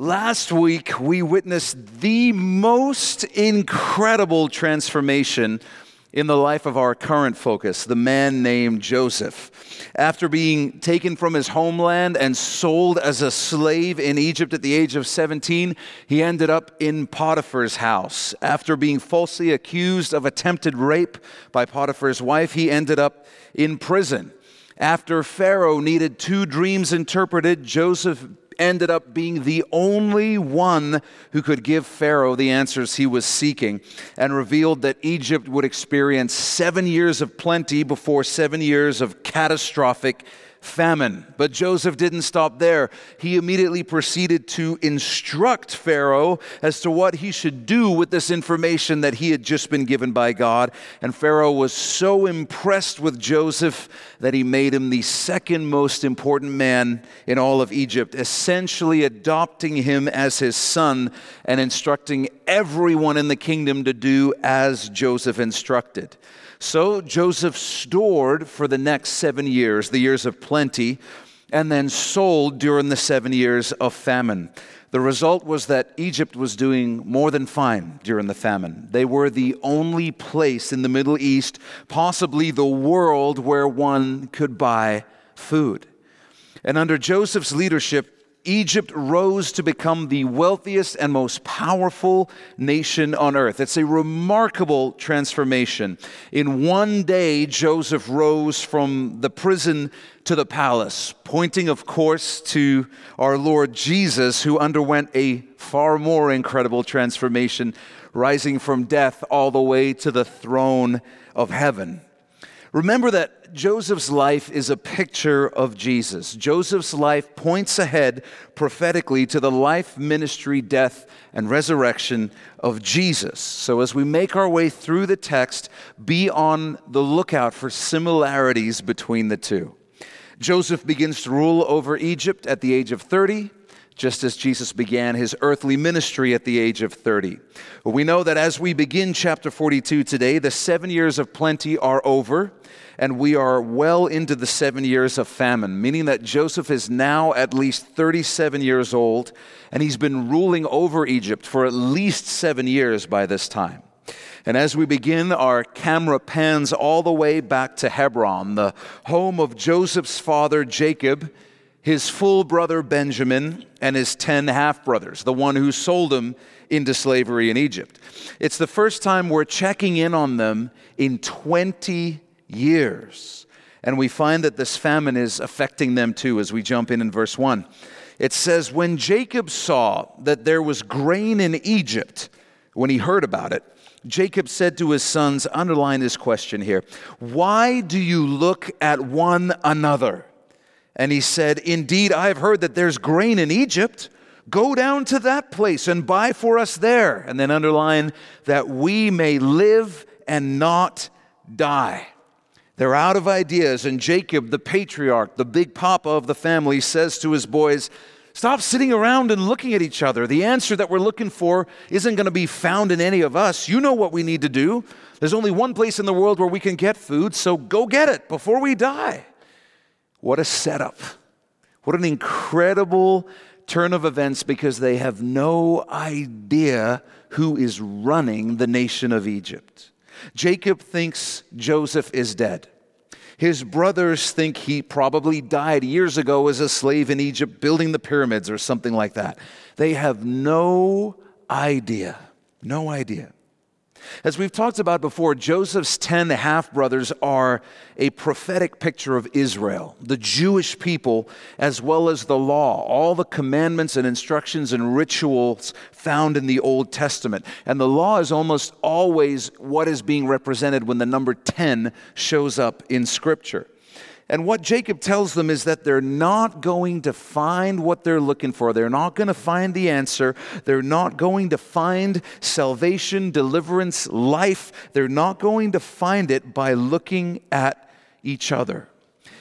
Last week, we witnessed the most incredible transformation in the life of our current focus, the man named Joseph. After being taken from his homeland and sold as a slave in Egypt at the age of 17, he ended up in Potiphar's house. After being falsely accused of attempted rape by Potiphar's wife, he ended up in prison. After Pharaoh needed two dreams interpreted, Joseph ended up being the only one who could give Pharaoh the answers he was seeking and revealed that Egypt would experience seven years of plenty before seven years of catastrophic famine. But Joseph didn't stop there. He immediately proceeded to instruct Pharaoh as to what he should do with this information that he had just been given by God. And Pharaoh was so impressed with Joseph that he made him the second most important man in all of Egypt, essentially adopting him as his son and instructing everyone in the kingdom to do as Joseph instructed. So Joseph stored for the next seven years, the years of plenty, and then sold during the seven years of famine. The result was that Egypt was doing more than fine during the famine. They were the only place in the Middle East, possibly the world, where one could buy food. And under Joseph's leadership, Egypt rose to become the wealthiest and most powerful nation on earth. It's a remarkable transformation. In one day, Joseph rose from the prison to the palace, pointing, of course, to our Lord Jesus, who underwent a far more incredible transformation, rising from death all the way to the throne of heaven. Remember that Joseph's life is a picture of Jesus. Joseph's life points ahead prophetically to the life, ministry, death, and resurrection of Jesus. So as we make our way through the text, be on the lookout for similarities between the two. Joseph begins to rule over Egypt at the age of 30 just as Jesus began his earthly ministry at the age of 30. We know that as we begin chapter 42 today, the seven years of plenty are over, and we are well into the seven years of famine, meaning that Joseph is now at least 37 years old, and he's been ruling over Egypt for at least seven years by this time. And as we begin, our camera pans all the way back to Hebron, the home of Joseph's father, Jacob his full brother Benjamin, and his 10 half brothers, the one who sold him into slavery in Egypt. It's the first time we're checking in on them in 20 years. And we find that this famine is affecting them too as we jump in in verse 1. It says, When Jacob saw that there was grain in Egypt, when he heard about it, Jacob said to his sons, underline this question here, why do you look at one another? And he said, Indeed, I have heard that there's grain in Egypt. Go down to that place and buy for us there. And then underline that we may live and not die. They're out of ideas. And Jacob, the patriarch, the big papa of the family, says to his boys, Stop sitting around and looking at each other. The answer that we're looking for isn't going to be found in any of us. You know what we need to do. There's only one place in the world where we can get food, so go get it before we die. What a setup. What an incredible turn of events because they have no idea who is running the nation of Egypt. Jacob thinks Joseph is dead. His brothers think he probably died years ago as a slave in Egypt building the pyramids or something like that. They have no idea. No idea. As we've talked about before, Joseph's 10 half brothers are a prophetic picture of Israel, the Jewish people, as well as the law, all the commandments and instructions and rituals found in the Old Testament. And the law is almost always what is being represented when the number 10 shows up in Scripture. And what Jacob tells them is that they're not going to find what they're looking for. They're not going to find the answer. They're not going to find salvation, deliverance, life. They're not going to find it by looking at each other.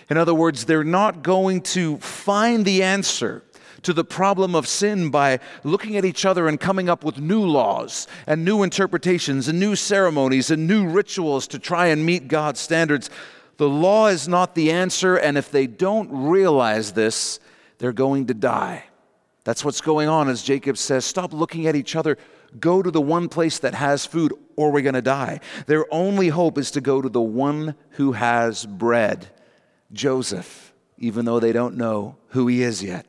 In other words, they're not going to find the answer to the problem of sin by looking at each other and coming up with new laws and new interpretations and new ceremonies and new rituals to try and meet God's standards. The law is not the answer, and if they don't realize this, they're going to die. That's what's going on as Jacob says, Stop looking at each other. Go to the one place that has food, or we're going to die. Their only hope is to go to the one who has bread, Joseph, even though they don't know who he is yet.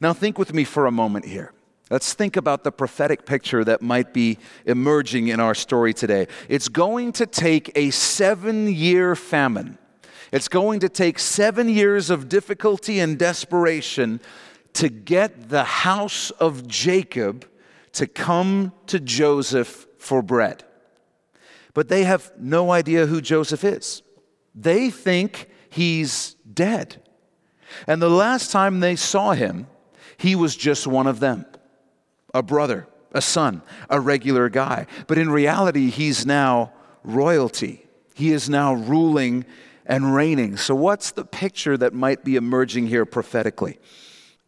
Now, think with me for a moment here. Let's think about the prophetic picture that might be emerging in our story today. It's going to take a seven year famine. It's going to take seven years of difficulty and desperation to get the house of Jacob to come to Joseph for bread. But they have no idea who Joseph is. They think he's dead. And the last time they saw him, he was just one of them a brother, a son, a regular guy. But in reality, he's now royalty. He is now ruling and reigning. So, what's the picture that might be emerging here prophetically?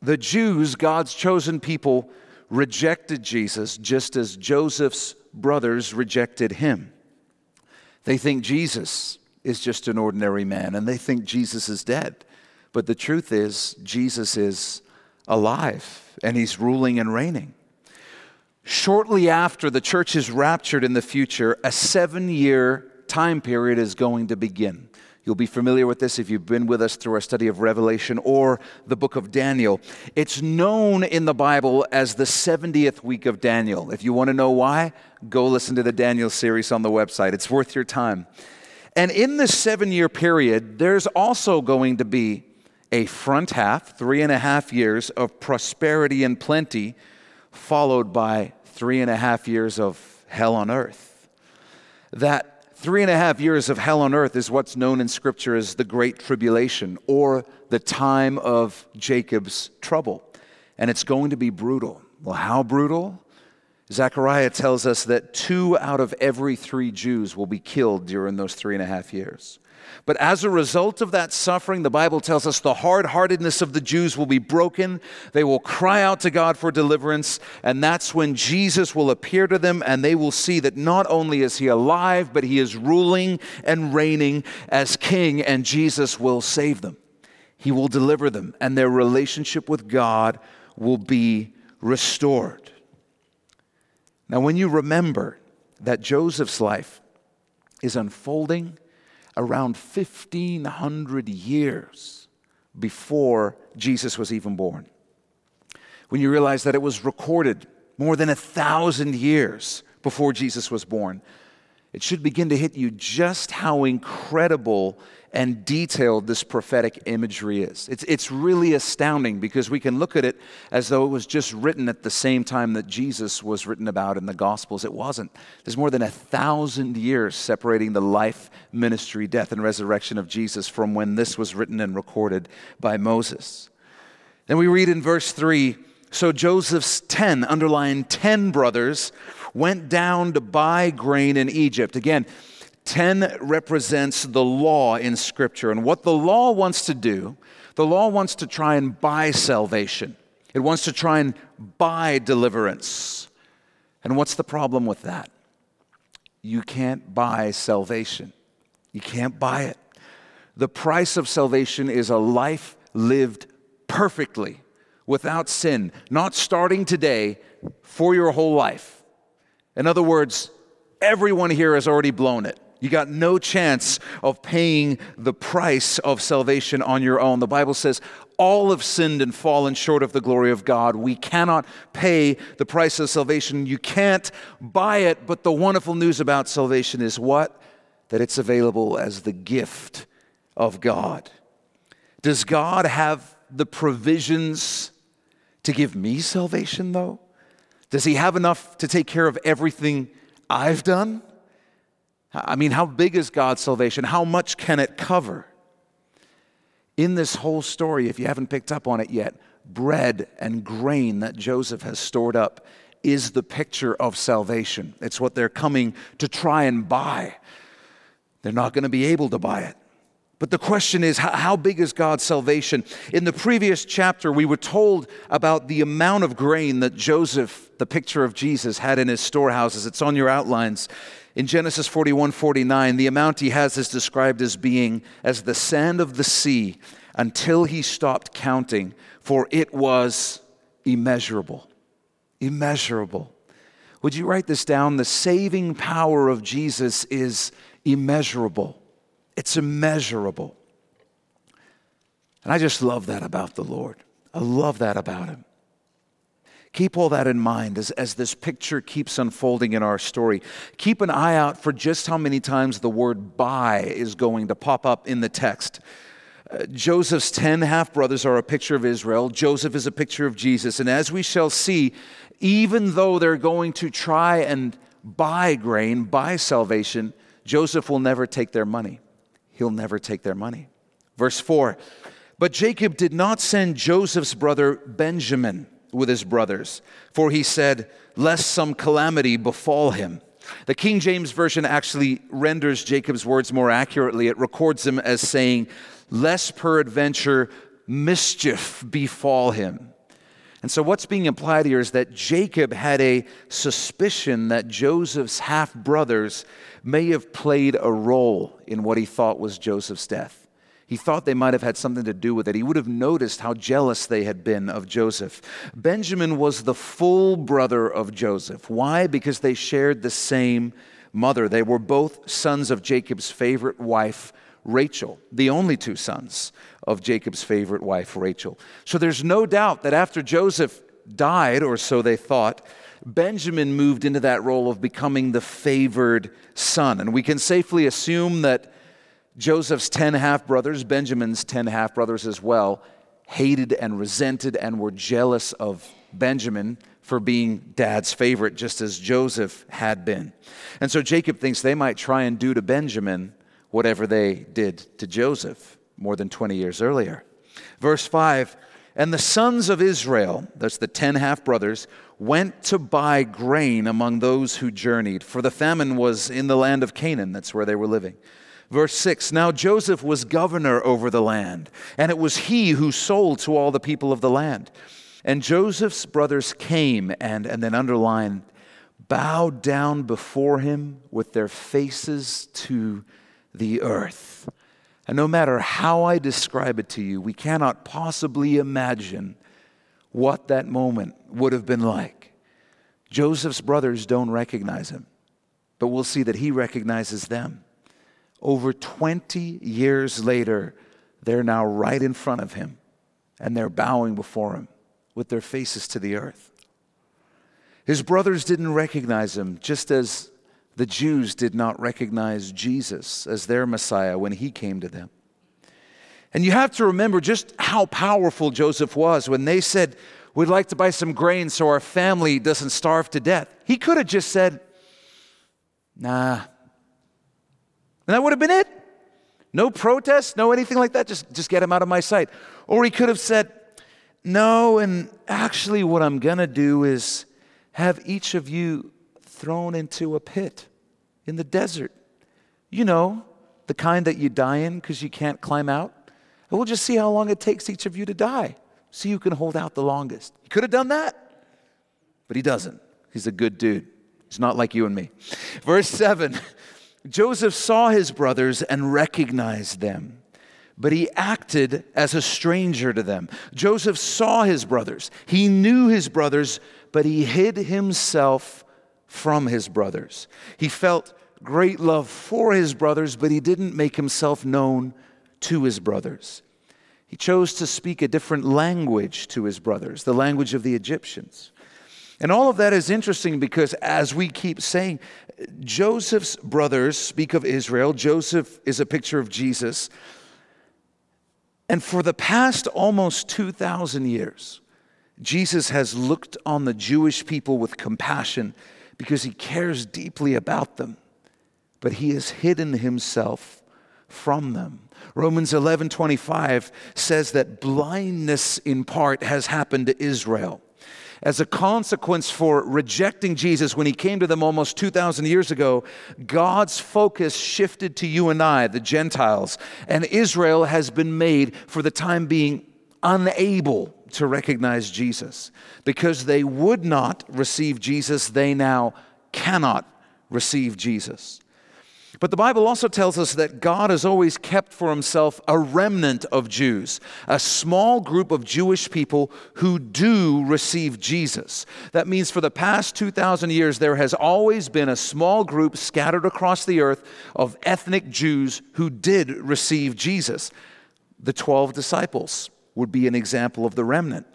The Jews, God's chosen people, rejected Jesus just as Joseph's brothers rejected him. They think Jesus is just an ordinary man and they think Jesus is dead. But the truth is, Jesus is alive and he's ruling and reigning. Shortly after the church is raptured in the future, a seven year time period is going to begin. You'll be familiar with this if you've been with us through our study of Revelation or the book of Daniel. It's known in the Bible as the 70th week of Daniel. If you want to know why, go listen to the Daniel series on the website. It's worth your time. And in this seven year period, there's also going to be a front half, three and a half years of prosperity and plenty, followed by three and a half years of hell on earth. That Three and a half years of hell on earth is what's known in Scripture as the Great Tribulation or the time of Jacob's trouble. And it's going to be brutal. Well, how brutal? Zechariah tells us that two out of every three Jews will be killed during those three and a half years. But as a result of that suffering, the Bible tells us the hard heartedness of the Jews will be broken. They will cry out to God for deliverance. And that's when Jesus will appear to them and they will see that not only is he alive, but he is ruling and reigning as king, and Jesus will save them. He will deliver them, and their relationship with God will be restored. Now, when you remember that Joseph's life is unfolding around 1,500 years before Jesus was even born. When you realize that it was recorded more than a thousand years before Jesus was born, it should begin to hit you just how incredible and detailed this prophetic imagery is. It's, it's really astounding because we can look at it as though it was just written at the same time that Jesus was written about in the Gospels. It wasn't. There's more than a thousand years separating the life, ministry, death, and resurrection of Jesus from when this was written and recorded by Moses. Then we read in verse 3 So Joseph's 10, underlined 10 brothers, went down to buy grain in Egypt. Again, 10 represents the law in Scripture. And what the law wants to do, the law wants to try and buy salvation, it wants to try and buy deliverance. And what's the problem with that? You can't buy salvation, you can't buy it. The price of salvation is a life lived perfectly, without sin, not starting today for your whole life. In other words, everyone here has already blown it. You got no chance of paying the price of salvation on your own. The Bible says, all have sinned and fallen short of the glory of God. We cannot pay the price of salvation. You can't buy it, but the wonderful news about salvation is what? That it's available as the gift of God. Does God have the provisions to give me salvation, though? Does He have enough to take care of everything I've done? I mean, how big is God's salvation? How much can it cover? In this whole story, if you haven't picked up on it yet, bread and grain that Joseph has stored up is the picture of salvation. It's what they're coming to try and buy. They're not going to be able to buy it. But the question is, how big is God's salvation? In the previous chapter, we were told about the amount of grain that Joseph, the picture of Jesus, had in his storehouses. It's on your outlines. In Genesis 41 49, the amount he has is described as being as the sand of the sea until he stopped counting, for it was immeasurable. Immeasurable. Would you write this down? The saving power of Jesus is immeasurable. It's immeasurable. And I just love that about the Lord. I love that about him. Keep all that in mind as, as this picture keeps unfolding in our story. Keep an eye out for just how many times the word by is going to pop up in the text. Uh, Joseph's 10 half brothers are a picture of Israel. Joseph is a picture of Jesus. And as we shall see, even though they're going to try and buy grain, buy salvation, Joseph will never take their money. He'll never take their money. Verse 4 But Jacob did not send Joseph's brother Benjamin with his brothers, for he said, Lest some calamity befall him. The King James Version actually renders Jacob's words more accurately. It records them as saying, Lest peradventure mischief befall him. And so, what's being implied here is that Jacob had a suspicion that Joseph's half brothers may have played a role in what he thought was Joseph's death. He thought they might have had something to do with it. He would have noticed how jealous they had been of Joseph. Benjamin was the full brother of Joseph. Why? Because they shared the same mother. They were both sons of Jacob's favorite wife, Rachel, the only two sons of Jacob's favorite wife, Rachel. So there's no doubt that after Joseph died, or so they thought, Benjamin moved into that role of becoming the favored son. And we can safely assume that Joseph's 10 half brothers, Benjamin's 10 half brothers as well, hated and resented and were jealous of Benjamin for being dad's favorite, just as Joseph had been. And so Jacob thinks they might try and do to Benjamin whatever they did to Joseph more than 20 years earlier. Verse 5 And the sons of Israel, that's the 10 half brothers, went to buy grain among those who journeyed, for the famine was in the land of Canaan, that's where they were living. Verse 6 Now Joseph was governor over the land, and it was he who sold to all the people of the land. And Joseph's brothers came and, and then underline, bowed down before him with their faces to the earth. And no matter how I describe it to you, we cannot possibly imagine what that moment would have been like. Joseph's brothers don't recognize him, but we'll see that he recognizes them. Over 20 years later, they're now right in front of him and they're bowing before him with their faces to the earth. His brothers didn't recognize him, just as the Jews did not recognize Jesus as their Messiah when he came to them. And you have to remember just how powerful Joseph was when they said, We'd like to buy some grain so our family doesn't starve to death. He could have just said, Nah, and that would have been it. No protest, no anything like that. Just, just get him out of my sight. Or he could have said, No, and actually, what I'm going to do is have each of you thrown into a pit in the desert. You know, the kind that you die in because you can't climb out. And we'll just see how long it takes each of you to die. See who can hold out the longest. He could have done that, but he doesn't. He's a good dude. He's not like you and me. Verse 7 Joseph saw his brothers and recognized them, but he acted as a stranger to them. Joseph saw his brothers, he knew his brothers, but he hid himself from his brothers. He felt great love for his brothers, but he didn't make himself known to his brothers. He chose to speak a different language to his brothers, the language of the Egyptians. And all of that is interesting because, as we keep saying, Joseph's brothers speak of Israel. Joseph is a picture of Jesus. And for the past almost 2,000 years, Jesus has looked on the Jewish people with compassion because he cares deeply about them, but he has hidden himself from them. Romans 11:25 says that blindness in part has happened to Israel as a consequence for rejecting Jesus when he came to them almost 2,000 years ago, God's focus shifted to you and I, the Gentiles, and Israel has been made for the time being unable to recognize Jesus. Because they would not receive Jesus, they now cannot receive Jesus. But the Bible also tells us that God has always kept for himself a remnant of Jews, a small group of Jewish people who do receive Jesus. That means for the past 2,000 years, there has always been a small group scattered across the earth of ethnic Jews who did receive Jesus. The 12 disciples would be an example of the remnant.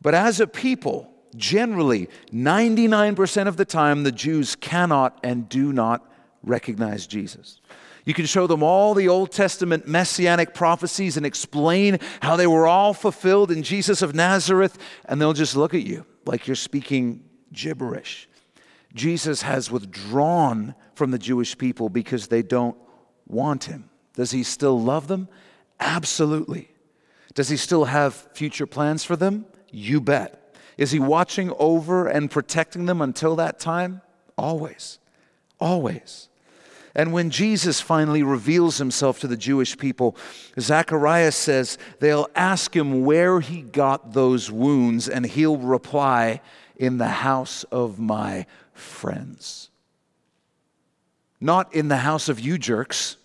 But as a people, generally, 99% of the time, the Jews cannot and do not recognize Jesus. You can show them all the Old Testament messianic prophecies and explain how they were all fulfilled in Jesus of Nazareth, and they'll just look at you like you're speaking gibberish. Jesus has withdrawn from the Jewish people because they don't want him. Does he still love them? Absolutely. Does he still have future plans for them? You bet. Is he watching over and protecting them until that time? Always. Always. And when Jesus finally reveals himself to the Jewish people, Zacharias says they'll ask him where he got those wounds, and he'll reply, In the house of my friends. Not in the house of you jerks,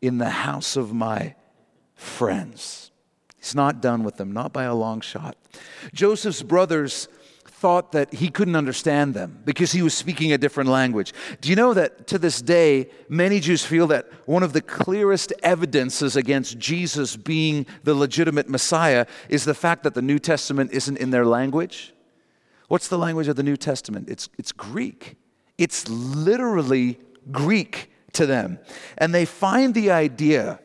in the house of my friends. He's not done with them, not by a long shot. Joseph's brothers thought that he couldn't understand them because he was speaking a different language. Do you know that to this day, many Jews feel that one of the clearest evidences against Jesus being the legitimate Messiah is the fact that the New Testament isn't in their language? What's the language of the New Testament? It's, it's Greek. It's literally Greek to them. And they find the idea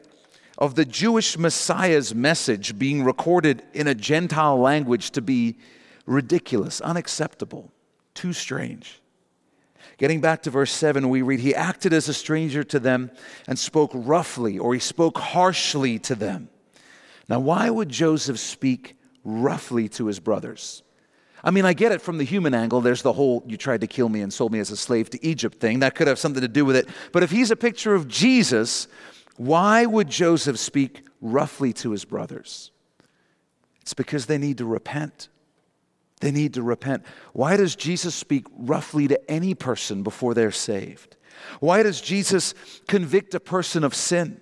of the Jewish Messiah's message being recorded in a Gentile language to be ridiculous, unacceptable, too strange. Getting back to verse 7, we read, He acted as a stranger to them and spoke roughly, or he spoke harshly to them. Now, why would Joseph speak roughly to his brothers? I mean, I get it from the human angle. There's the whole you tried to kill me and sold me as a slave to Egypt thing. That could have something to do with it. But if he's a picture of Jesus, why would Joseph speak roughly to his brothers? It's because they need to repent. They need to repent. Why does Jesus speak roughly to any person before they're saved? Why does Jesus convict a person of sin?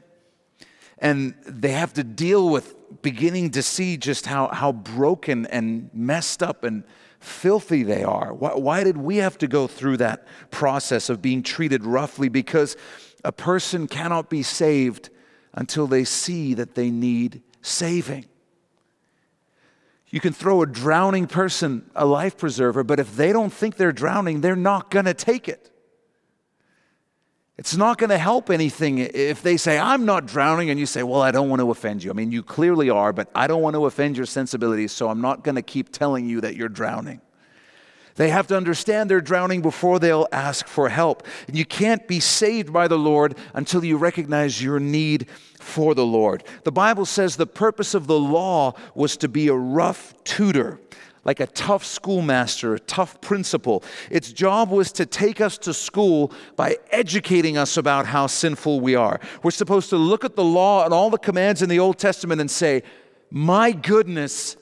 And they have to deal with beginning to see just how, how broken and messed up and filthy they are. Why, why did we have to go through that process of being treated roughly? Because a person cannot be saved until they see that they need saving. You can throw a drowning person a life preserver, but if they don't think they're drowning, they're not going to take it. It's not going to help anything if they say, I'm not drowning, and you say, Well, I don't want to offend you. I mean, you clearly are, but I don't want to offend your sensibilities, so I'm not going to keep telling you that you're drowning. They have to understand they're drowning before they'll ask for help. And you can't be saved by the Lord until you recognize your need for the Lord. The Bible says the purpose of the law was to be a rough tutor like a tough schoolmaster, a tough principal. Its job was to take us to school by educating us about how sinful we are. We're supposed to look at the law and all the commands in the Old Testament and say, My goodness,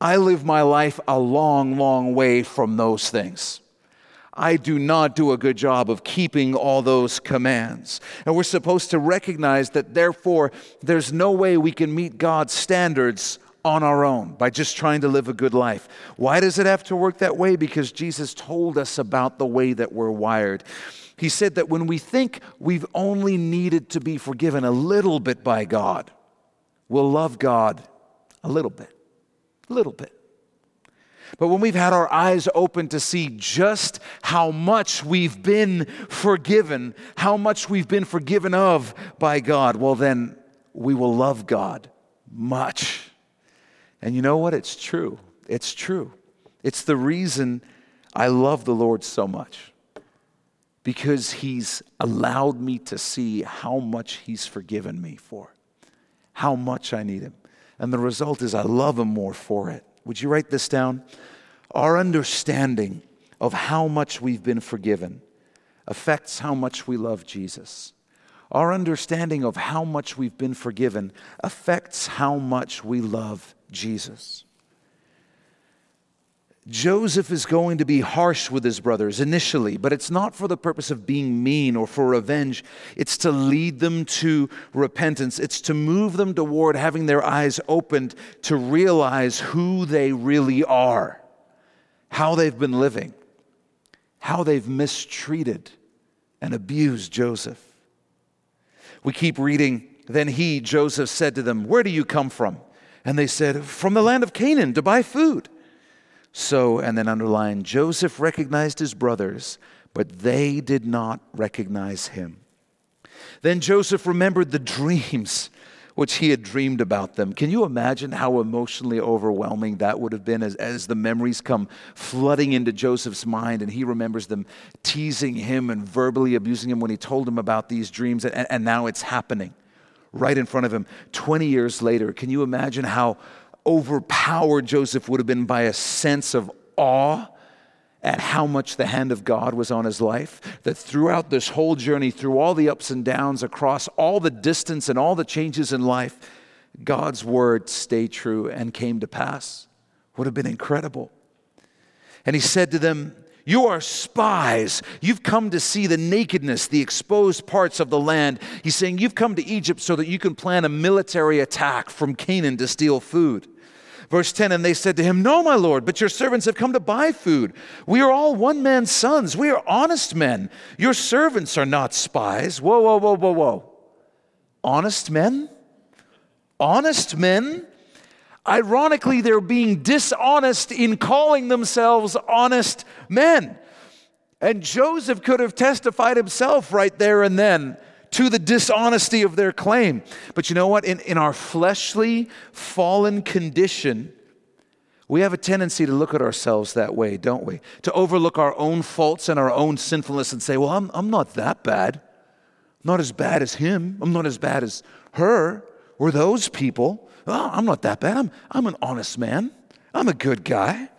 I live my life a long, long way from those things. I do not do a good job of keeping all those commands. And we're supposed to recognize that, therefore, there's no way we can meet God's standards on our own by just trying to live a good life. Why does it have to work that way? Because Jesus told us about the way that we're wired. He said that when we think we've only needed to be forgiven a little bit by God, we'll love God a little bit. A little bit. But when we've had our eyes open to see just how much we've been forgiven, how much we've been forgiven of by God, well, then we will love God much. And you know what? It's true. It's true. It's the reason I love the Lord so much because He's allowed me to see how much He's forgiven me for, how much I need Him. And the result is I love Him more for it. Would you write this down? Our understanding of how much we've been forgiven affects how much we love Jesus. Our understanding of how much we've been forgiven affects how much we love Jesus. Joseph is going to be harsh with his brothers initially, but it's not for the purpose of being mean or for revenge. It's to lead them to repentance. It's to move them toward having their eyes opened to realize who they really are, how they've been living, how they've mistreated and abused Joseph. We keep reading. Then he, Joseph, said to them, Where do you come from? And they said, From the land of Canaan to buy food. So, and then underline, Joseph recognized his brothers, but they did not recognize him. Then Joseph remembered the dreams which he had dreamed about them. Can you imagine how emotionally overwhelming that would have been as, as the memories come flooding into Joseph's mind and he remembers them teasing him and verbally abusing him when he told him about these dreams, and, and now it's happening right in front of him 20 years later? Can you imagine how overpowered Joseph would have been by a sense of awe at how much the hand of God was on his life. That throughout this whole journey, through all the ups and downs, across all the distance and all the changes in life, God's word stayed true and came to pass. Would have been incredible. And he said to them, you are spies. You've come to see the nakedness, the exposed parts of the land. He's saying, You've come to Egypt so that you can plan a military attack from Canaan to steal food. Verse 10 And they said to him, No, my Lord, but your servants have come to buy food. We are all one man's sons. We are honest men. Your servants are not spies. Whoa, whoa, whoa, whoa, whoa. Honest men? Honest men? Ironically, they're being dishonest in calling themselves honest men. And Joseph could have testified himself right there and then to the dishonesty of their claim. But you know what? In, in our fleshly, fallen condition, we have a tendency to look at ourselves that way, don't we? To overlook our own faults and our own sinfulness and say, well, I'm, I'm not that bad. I'm not as bad as him. I'm not as bad as her or those people. Oh, I'm not that bad. I'm, I'm an honest man. I'm a good guy.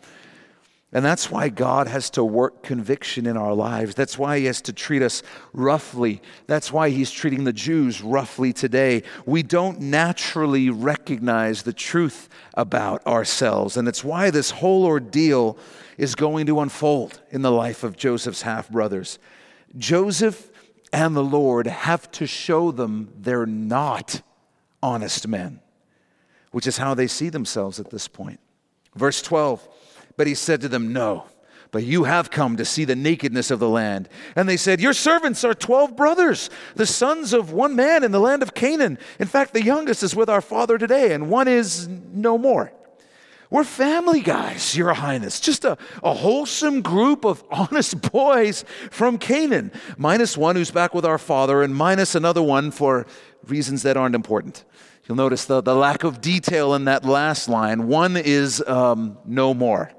And that's why God has to work conviction in our lives. That's why He has to treat us roughly. That's why He's treating the Jews roughly today. We don't naturally recognize the truth about ourselves. And it's why this whole ordeal is going to unfold in the life of Joseph's half brothers. Joseph and the Lord have to show them they're not honest men, which is how they see themselves at this point. Verse 12. But he said to them, No, but you have come to see the nakedness of the land. And they said, Your servants are 12 brothers, the sons of one man in the land of Canaan. In fact, the youngest is with our father today, and one is no more. We're family guys, Your Highness. Just a, a wholesome group of honest boys from Canaan, minus one who's back with our father, and minus another one for reasons that aren't important. You'll notice the, the lack of detail in that last line. One is um, no more.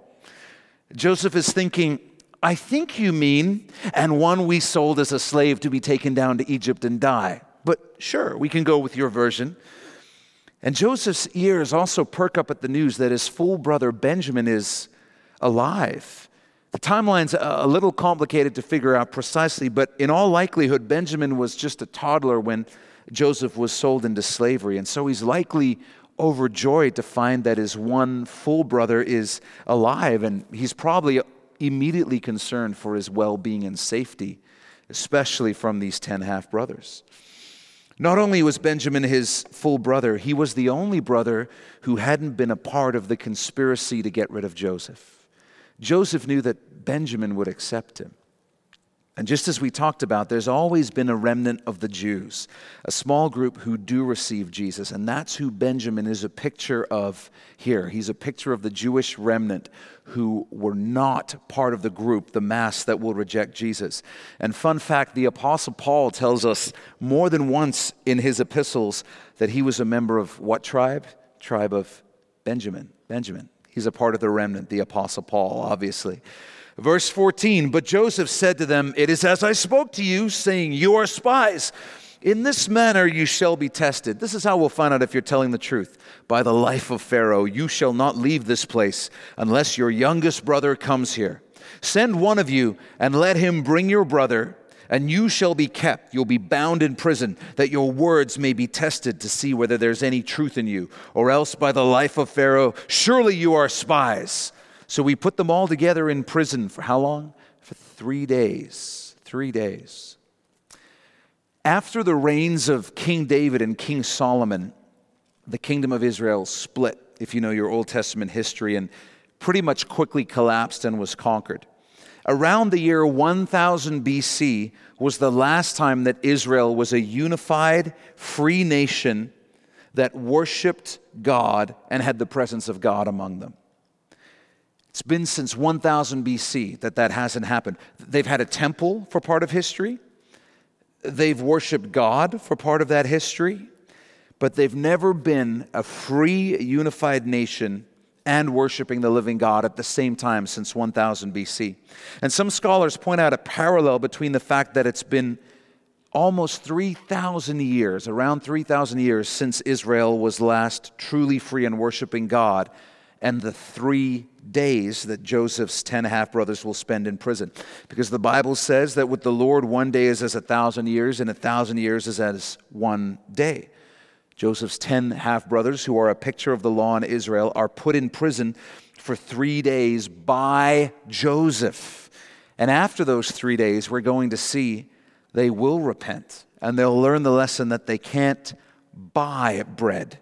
Joseph is thinking, I think you mean, and one we sold as a slave to be taken down to Egypt and die. But sure, we can go with your version. And Joseph's ears also perk up at the news that his full brother Benjamin is alive. The timeline's a little complicated to figure out precisely, but in all likelihood, Benjamin was just a toddler when Joseph was sold into slavery. And so he's likely overjoyed to find that his one full brother is alive, and he's probably immediately concerned for his well being and safety, especially from these 10 half brothers. Not only was Benjamin his full brother, he was the only brother who hadn't been a part of the conspiracy to get rid of Joseph. Joseph knew that Benjamin would accept him. And just as we talked about, there's always been a remnant of the Jews, a small group who do receive Jesus. And that's who Benjamin is a picture of here. He's a picture of the Jewish remnant who were not part of the group, the mass that will reject Jesus. And fun fact the Apostle Paul tells us more than once in his epistles that he was a member of what tribe? Tribe of Benjamin. Benjamin. He's a part of the remnant, the Apostle Paul, obviously. Verse 14 But Joseph said to them, It is as I spoke to you, saying, You are spies. In this manner you shall be tested. This is how we'll find out if you're telling the truth. By the life of Pharaoh, you shall not leave this place unless your youngest brother comes here. Send one of you and let him bring your brother, and you shall be kept. You'll be bound in prison, that your words may be tested to see whether there's any truth in you. Or else, by the life of Pharaoh, surely you are spies. So we put them all together in prison for how long? For three days. Three days. After the reigns of King David and King Solomon, the kingdom of Israel split, if you know your Old Testament history, and pretty much quickly collapsed and was conquered. Around the year 1000 BC was the last time that Israel was a unified, free nation that worshiped God and had the presence of God among them. It's been since 1000 BC that that hasn't happened. They've had a temple for part of history, they've worshiped God for part of that history, but they've never been a free, unified nation and worshiping the living God at the same time since 1000 BC. And some scholars point out a parallel between the fact that it's been almost 3,000 years, around 3,000 years since Israel was last truly free and worshiping God, and the three days that Joseph's 10 half brothers will spend in prison. Because the Bible says that with the Lord, one day is as a thousand years, and a thousand years is as one day. Joseph's 10 half brothers, who are a picture of the law in Israel, are put in prison for three days by Joseph. And after those three days, we're going to see they will repent and they'll learn the lesson that they can't buy bread.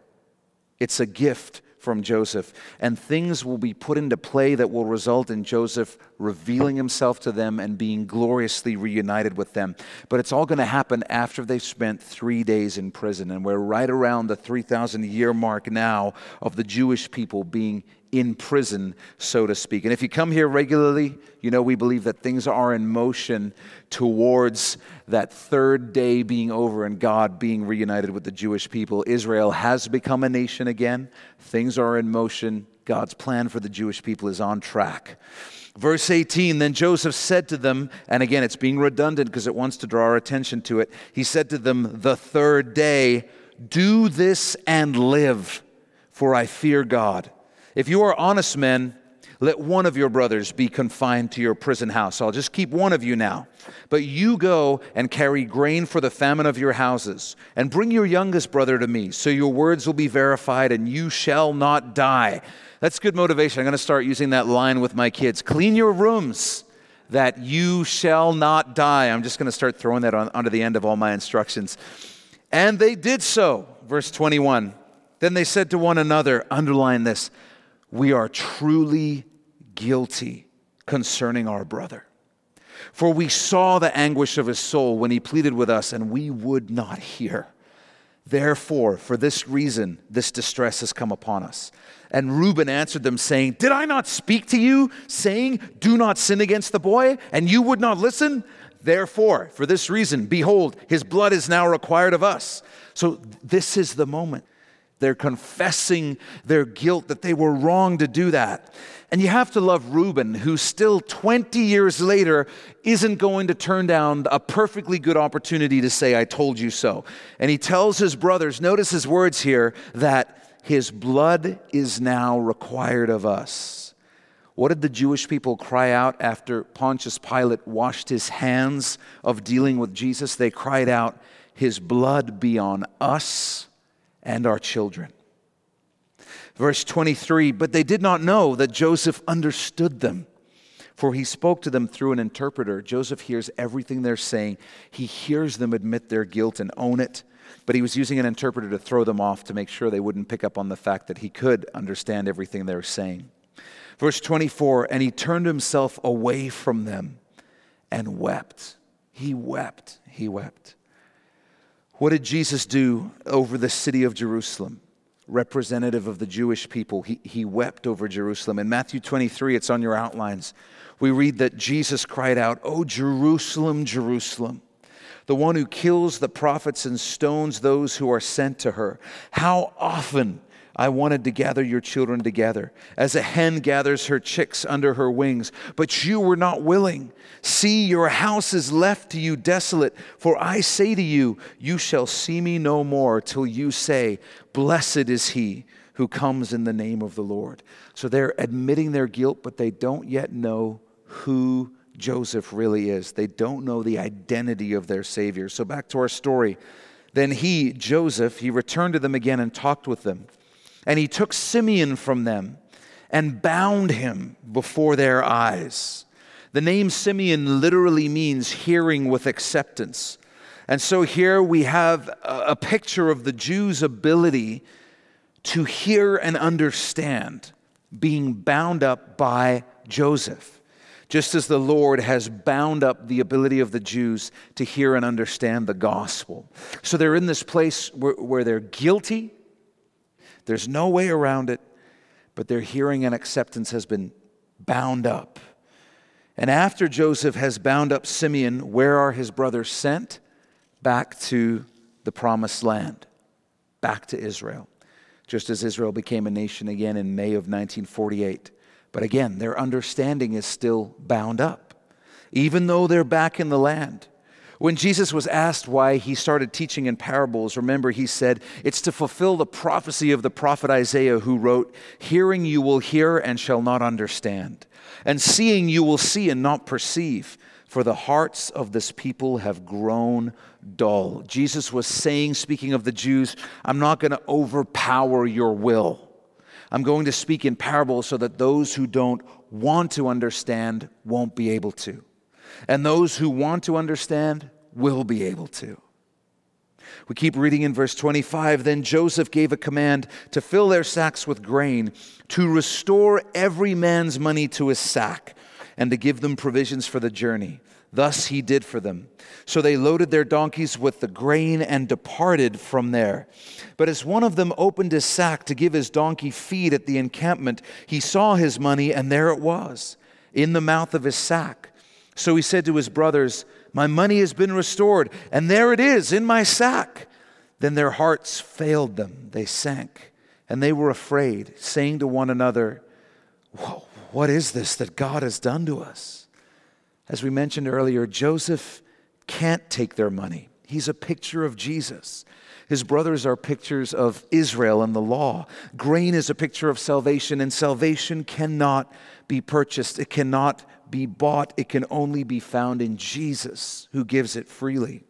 It's a gift from Joseph, and things will be put into play that will result in Joseph revealing himself to them and being gloriously reunited with them. But it's all going to happen after they've spent three days in prison, and we're right around the 3,000 year mark now of the Jewish people being in prison, so to speak. And if you come here regularly, you know we believe that things are in motion towards that third day being over and God being reunited with the Jewish people. Israel has become a nation again. Things are in motion. God's plan for the Jewish people is on track. Verse 18 Then Joseph said to them, and again, it's being redundant because it wants to draw our attention to it. He said to them, The third day, do this and live, for I fear God. If you are honest men, let one of your brothers be confined to your prison house. I'll just keep one of you now. But you go and carry grain for the famine of your houses, and bring your youngest brother to me, so your words will be verified, and you shall not die. That's good motivation. I'm going to start using that line with my kids. Clean your rooms, that you shall not die. I'm just going to start throwing that on, onto the end of all my instructions. And they did so. Verse 21. Then they said to one another, underline this we are truly guilty concerning our brother. For we saw the anguish of his soul when he pleaded with us, and we would not hear. Therefore, for this reason, this distress has come upon us. And Reuben answered them, saying, Did I not speak to you, saying, Do not sin against the boy, and you would not listen? Therefore, for this reason, behold, his blood is now required of us. So, this is the moment. They're confessing their guilt that they were wrong to do that. And you have to love Reuben, who still 20 years later isn't going to turn down a perfectly good opportunity to say, I told you so. And he tells his brothers, notice his words here, that his blood is now required of us. What did the Jewish people cry out after Pontius Pilate washed his hands of dealing with Jesus? They cried out, His blood be on us and our children. Verse 23 But they did not know that Joseph understood them, for he spoke to them through an interpreter. Joseph hears everything they're saying, he hears them admit their guilt and own it. But he was using an interpreter to throw them off to make sure they wouldn't pick up on the fact that he could understand everything they were saying. Verse 24 And he turned himself away from them and wept. He wept. He wept. What did Jesus do over the city of Jerusalem? Representative of the Jewish people, he, he wept over Jerusalem. In Matthew 23, it's on your outlines. We read that Jesus cried out, Oh, Jerusalem, Jerusalem, the one who kills the prophets and stones those who are sent to her. How often I wanted to gather your children together, as a hen gathers her chicks under her wings, but you were not willing. See, your house is left to you desolate. For I say to you, you shall see me no more till you say, Blessed is he who comes in the name of the Lord. So they're admitting their guilt, but they don't yet know who Joseph really is. They don't know the identity of their Savior. So back to our story. Then he, Joseph, he returned to them again and talked with them. And he took Simeon from them and bound him before their eyes. The name Simeon literally means hearing with acceptance. And so here we have a picture of the Jews' ability to hear and understand being bound up by Joseph, just as the Lord has bound up the ability of the Jews to hear and understand the gospel. So they're in this place where, where they're guilty, there's no way around it, but their hearing and acceptance has been bound up. And after Joseph has bound up Simeon, where are his brothers sent? Back to the promised land, back to Israel, just as Israel became a nation again in May of 1948. But again, their understanding is still bound up, even though they're back in the land. When Jesus was asked why he started teaching in parables, remember he said, It's to fulfill the prophecy of the prophet Isaiah who wrote, Hearing you will hear and shall not understand, and seeing you will see and not perceive, for the hearts of this people have grown dull. Jesus was saying, speaking of the Jews, I'm not going to overpower your will. I'm going to speak in parables so that those who don't want to understand won't be able to and those who want to understand will be able to. We keep reading in verse 25. Then Joseph gave a command to fill their sacks with grain, to restore every man's money to his sack, and to give them provisions for the journey. Thus he did for them. So they loaded their donkeys with the grain and departed from there. But as one of them opened his sack to give his donkey feed at the encampment, he saw his money, and there it was, in the mouth of his sack. So he said to his brothers, My money has been restored, and there it is in my sack. Then their hearts failed them, they sank, and they were afraid, saying to one another, What is this that God has done to us? As we mentioned earlier, Joseph can't take their money. He's a picture of Jesus. His brothers are pictures of Israel and the law. Grain is a picture of salvation, and salvation cannot be purchased. It cannot be bought, it can only be found in Jesus who gives it freely.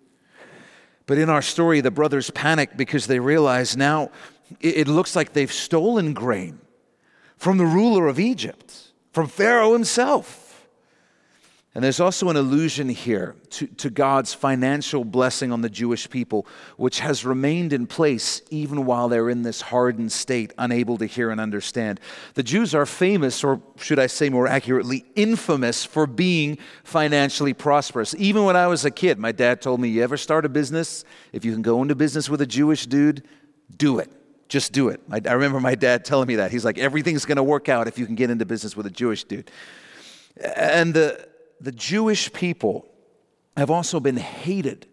But in our story, the brothers panic because they realize now it looks like they've stolen grain from the ruler of Egypt, from Pharaoh himself. And there's also an allusion here to, to, God's financial blessing on the Jewish people, which has remained in place even while they're in this hardened state, unable to hear and understand. The Jews are famous, or should I say more accurately, infamous for being financially prosperous. Even when I was a kid, my dad told me, You ever start a business? If you can go into business with a Jewish dude, do it. Just do it. I, I remember my dad telling me that. He's like, Everything's going to work out if you can get into business with a Jewish dude. And the the Jewish people have also been hated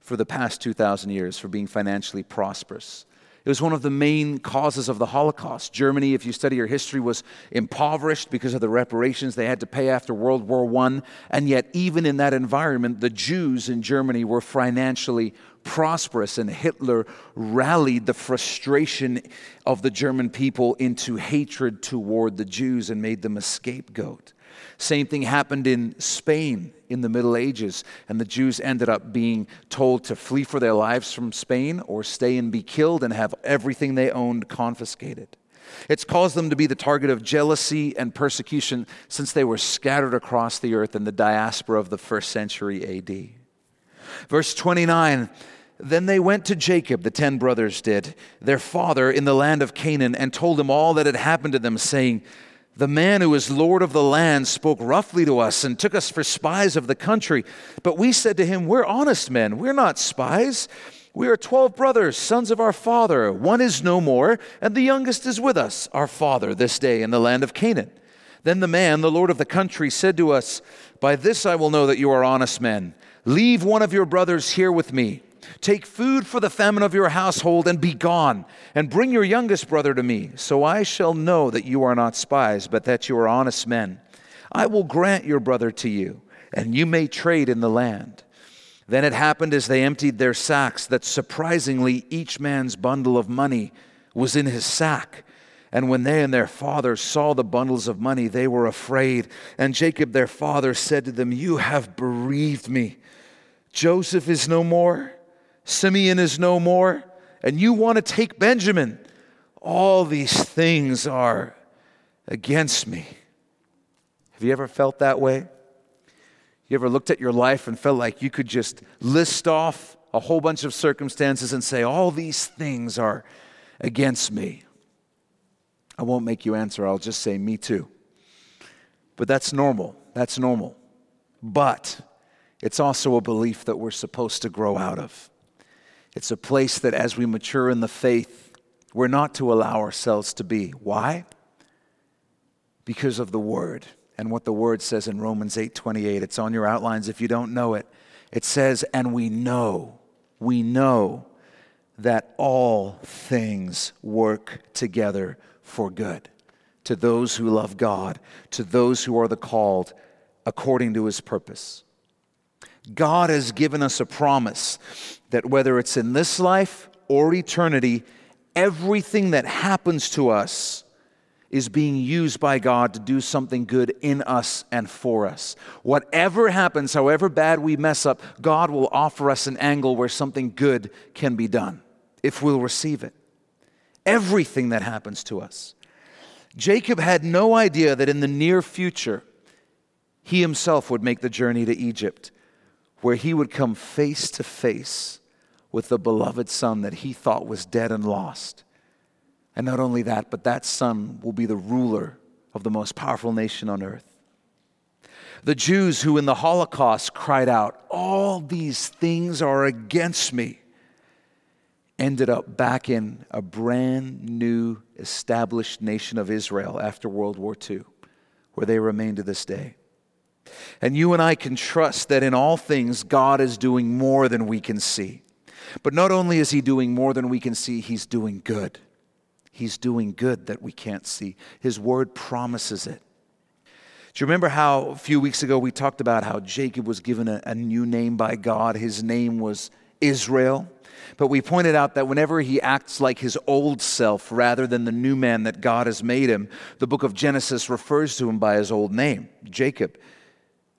for the past 2,000 years for being financially prosperous. It was one of the main causes of the Holocaust. Germany, if you study your history, was impoverished because of the reparations they had to pay after World War I. And yet, even in that environment, the Jews in Germany were financially prosperous, and Hitler rallied the frustration of the German people into hatred toward the Jews and made them a scapegoat. Same thing happened in Spain in the Middle Ages, and the Jews ended up being told to flee for their lives from Spain or stay and be killed and have everything they owned confiscated. It's caused them to be the target of jealousy and persecution since they were scattered across the earth in the diaspora of the first century AD. Verse 29 Then they went to Jacob, the ten brothers did, their father in the land of Canaan, and told him all that had happened to them, saying, the man who is Lord of the land spoke roughly to us and took us for spies of the country. But we said to him, We're honest men, we're not spies. We are 12 brothers, sons of our father. One is no more, and the youngest is with us, our father, this day in the land of Canaan. Then the man, the Lord of the country, said to us, By this I will know that you are honest men. Leave one of your brothers here with me. Take food for the famine of your household and be gone, and bring your youngest brother to me, so I shall know that you are not spies, but that you are honest men. I will grant your brother to you, and you may trade in the land. Then it happened as they emptied their sacks that surprisingly each man's bundle of money was in his sack. And when they and their father saw the bundles of money, they were afraid. And Jacob their father said to them, You have bereaved me. Joseph is no more Simeon is no more, and you want to take Benjamin. All these things are against me. Have you ever felt that way? You ever looked at your life and felt like you could just list off a whole bunch of circumstances and say, All these things are against me? I won't make you answer, I'll just say, Me too. But that's normal. That's normal. But it's also a belief that we're supposed to grow out of. It's a place that as we mature in the faith, we're not to allow ourselves to be. Why? Because of the Word and what the Word says in Romans 8 28. It's on your outlines if you don't know it. It says, And we know, we know that all things work together for good to those who love God, to those who are the called according to his purpose. God has given us a promise that whether it's in this life or eternity, everything that happens to us is being used by God to do something good in us and for us. Whatever happens, however bad we mess up, God will offer us an angle where something good can be done if we'll receive it. Everything that happens to us. Jacob had no idea that in the near future, he himself would make the journey to Egypt, where he would come face to face with the beloved son that he thought was dead and lost. And not only that, but that son will be the ruler of the most powerful nation on earth. The Jews who in the Holocaust cried out, All these things are against me ended up back in a brand new established nation of Israel after World War II, where they remain to this day. And you and I can trust that in all things, God is doing more than we can see. But not only is He doing more than we can see, He's doing good. He's doing good that we can't see. His word promises it. Do you remember how a few weeks ago we talked about how Jacob was given a, a new name by God? His name was Israel. But we pointed out that whenever he acts like his old self rather than the new man that God has made him, the book of Genesis refers to him by his old name, Jacob.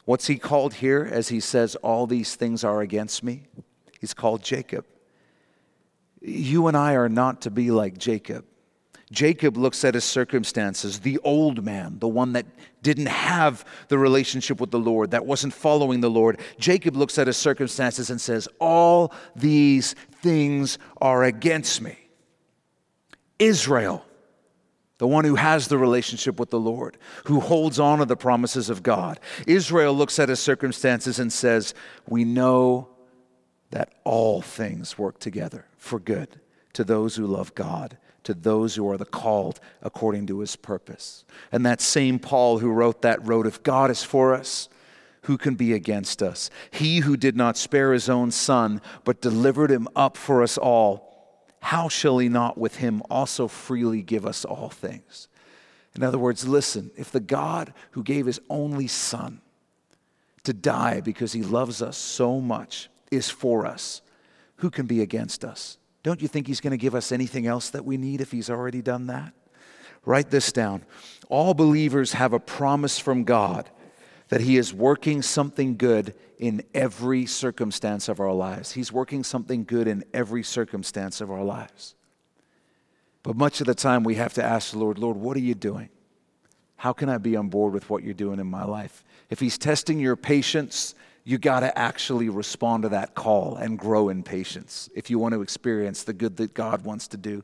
What's he called here as he says, All these things are against me? He's called Jacob. You and I are not to be like Jacob. Jacob looks at his circumstances, the old man, the one that didn't have the relationship with the Lord, that wasn't following the Lord. Jacob looks at his circumstances and says, All these things are against me. Israel, the one who has the relationship with the Lord, who holds on to the promises of God. Israel looks at his circumstances and says, We know that all things work together for good to those who love God to those who are the called according to his purpose. And that same Paul who wrote that wrote, If God is for us, who can be against us? He who did not spare his own son, but delivered him up for us all, how shall he not with him also freely give us all things? In other words, listen, if the God who gave his only son to die because he loves us so much is for us, who can be against us? Don't you think He's going to give us anything else that we need if He's already done that? Write this down. All believers have a promise from God that He is working something good in every circumstance of our lives. He's working something good in every circumstance of our lives. But much of the time, we have to ask the Lord, Lord, what are you doing? How can I be on board with what you're doing in my life? If He's testing your patience, you got to actually respond to that call and grow in patience if you want to experience the good that God wants to do.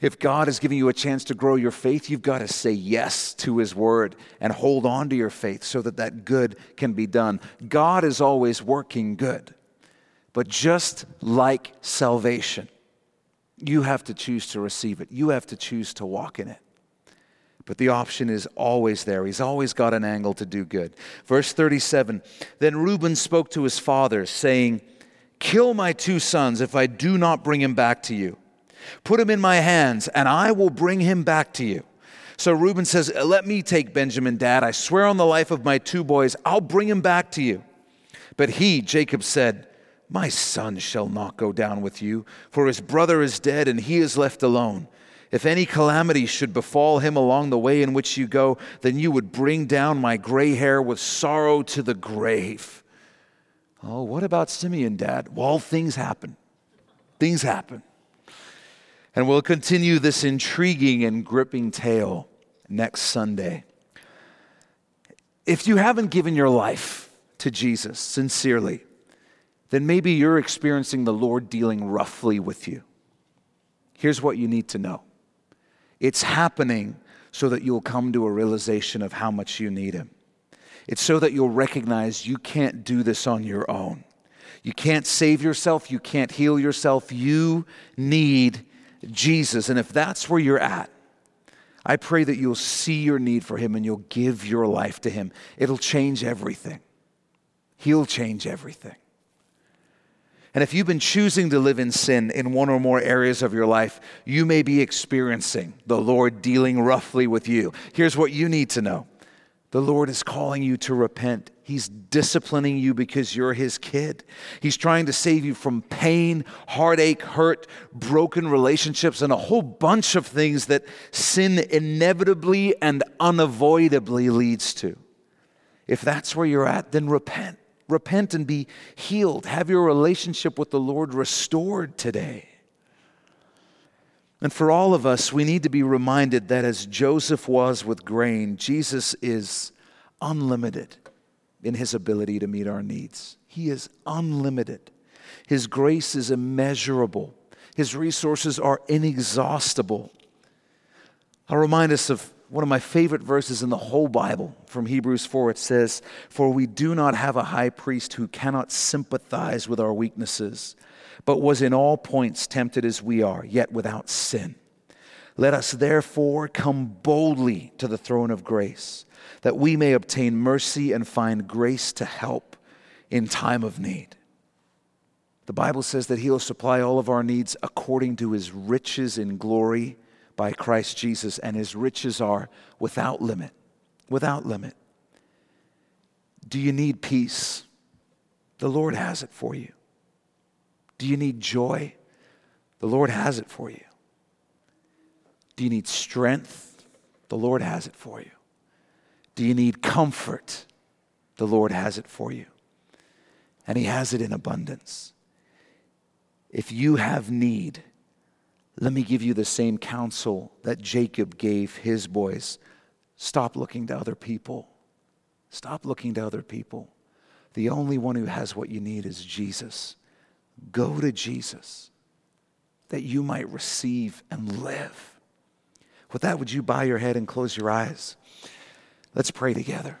If God is giving you a chance to grow your faith, you've got to say yes to His word and hold on to your faith so that that good can be done. God is always working good. But just like salvation, you have to choose to receive it, you have to choose to walk in it but the option is always there. He's always got an angle to do good. Verse 37 Then Reuben spoke to his father, saying, Kill my two sons if I do not bring him back to you. Put him in my hands, and I will bring him back to you. So Reuben says, Let me take Benjamin, dad. I swear on the life of my two boys, I'll bring him back to you. But he, Jacob, said, My son shall not go down with you, for his brother is dead, and he is left alone. If any calamity should befall him along the way in which you go, then you would bring down my gray hair with sorrow to the grave. Oh, what about Simeon, Dad? Well, things happen. Things happen. And we'll continue this intriguing and gripping tale next Sunday. If you haven't given your life to Jesus sincerely, then maybe you're experiencing the Lord dealing roughly with you. Here's what you need to know it's happening so that you'll come to a realization of how much you need Him. It's so that you'll recognize you can't do this on your own. You can't save yourself, you can't heal yourself. You need Jesus. And if that's where you're at, I pray that you'll see your need for Him and you'll give your life to Him. It'll change everything. He'll change everything. And if you've been choosing to live in sin in one or more areas of your life, you may be experiencing the Lord dealing roughly with you. Here's what you need to know the Lord is calling you to repent. He's disciplining you because you're His kid. He's trying to save you from pain, heartache, hurt, broken relationships, and a whole bunch of things that sin inevitably and unavoidably leads to. If that's where you're at, then repent. Repent and be healed. Have your relationship with the Lord restored today. And for all of us, we need to be reminded that as Joseph was with grain, Jesus is unlimited in his ability to meet our needs. He is unlimited. His grace is immeasurable. His resources are inexhaustible. I'll remind us of one of my favorite verses in the whole Bible from Hebrews 4. It says, For we do not have a high priest who cannot sympathize with our weaknesses but was in all points tempted as we are, yet without sin. Let us therefore come boldly to the throne of grace, that we may obtain mercy and find grace to help in time of need. The Bible says that He'll supply all of our needs according to His riches in glory by Christ Jesus, and His riches are without limit. Without limit. Do you need peace? The Lord has it for you. Do you need joy? The Lord has it for you. Do you need strength? The Lord has it for you. Do you need comfort? The Lord has it for you. And He has it in abundance. If you have need, let me give you the same counsel that Jacob gave his boys. Stop looking to other people. Stop looking to other people. The only one who has what you need is Jesus. Go to Jesus that you might receive and live. With that, would you bow your head and close your eyes? Let's pray together.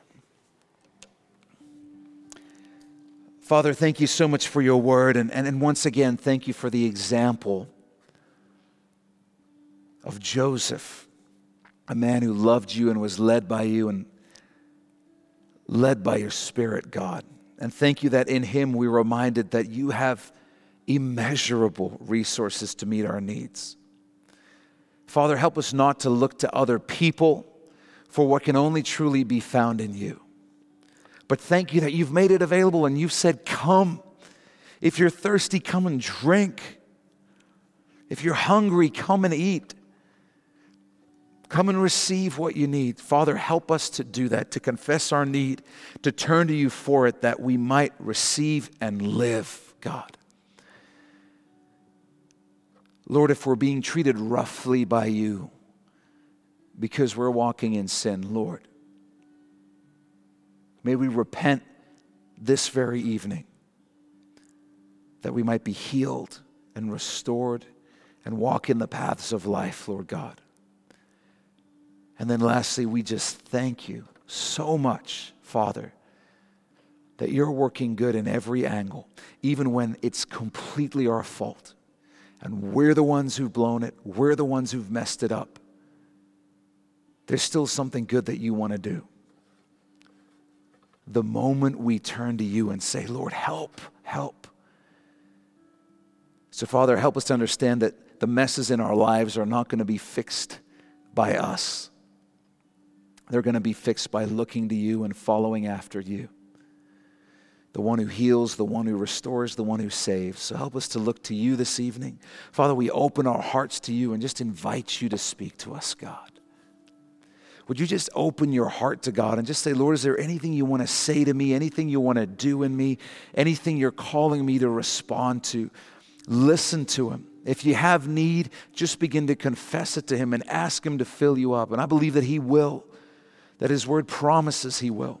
Father, thank you so much for your word. And, and, and once again, thank you for the example of Joseph, a man who loved you and was led by you and led by your Spirit, God. And thank you that in him we're reminded that you have immeasurable resources to meet our needs. Father, help us not to look to other people for what can only truly be found in you. But thank you that you've made it available and you've said, Come. If you're thirsty, come and drink. If you're hungry, come and eat. Come and receive what you need. Father, help us to do that, to confess our need, to turn to you for it, that we might receive and live, God. Lord, if we're being treated roughly by you because we're walking in sin, Lord, may we repent this very evening that we might be healed and restored and walk in the paths of life, Lord God. And then lastly, we just thank you so much, Father, that you're working good in every angle, even when it's completely our fault. And we're the ones who've blown it, we're the ones who've messed it up, there's still something good that you want to do. The moment we turn to you and say, Lord, help, help. So, Father, help us to understand that the messes in our lives are not going to be fixed by us. They're going to be fixed by looking to you and following after you the one who heals, the one who restores, the one who saves. So help us to look to you this evening. Father, we open our hearts to you and just invite you to speak to us, God. Would you just open your heart to God and just say, Lord, is there anything you want to say to me, anything you want to do in me, anything you're calling me to respond to? Listen to Him. If you have need, just begin to confess it to Him and ask Him to fill you up. And I believe that He will, that His word promises He will.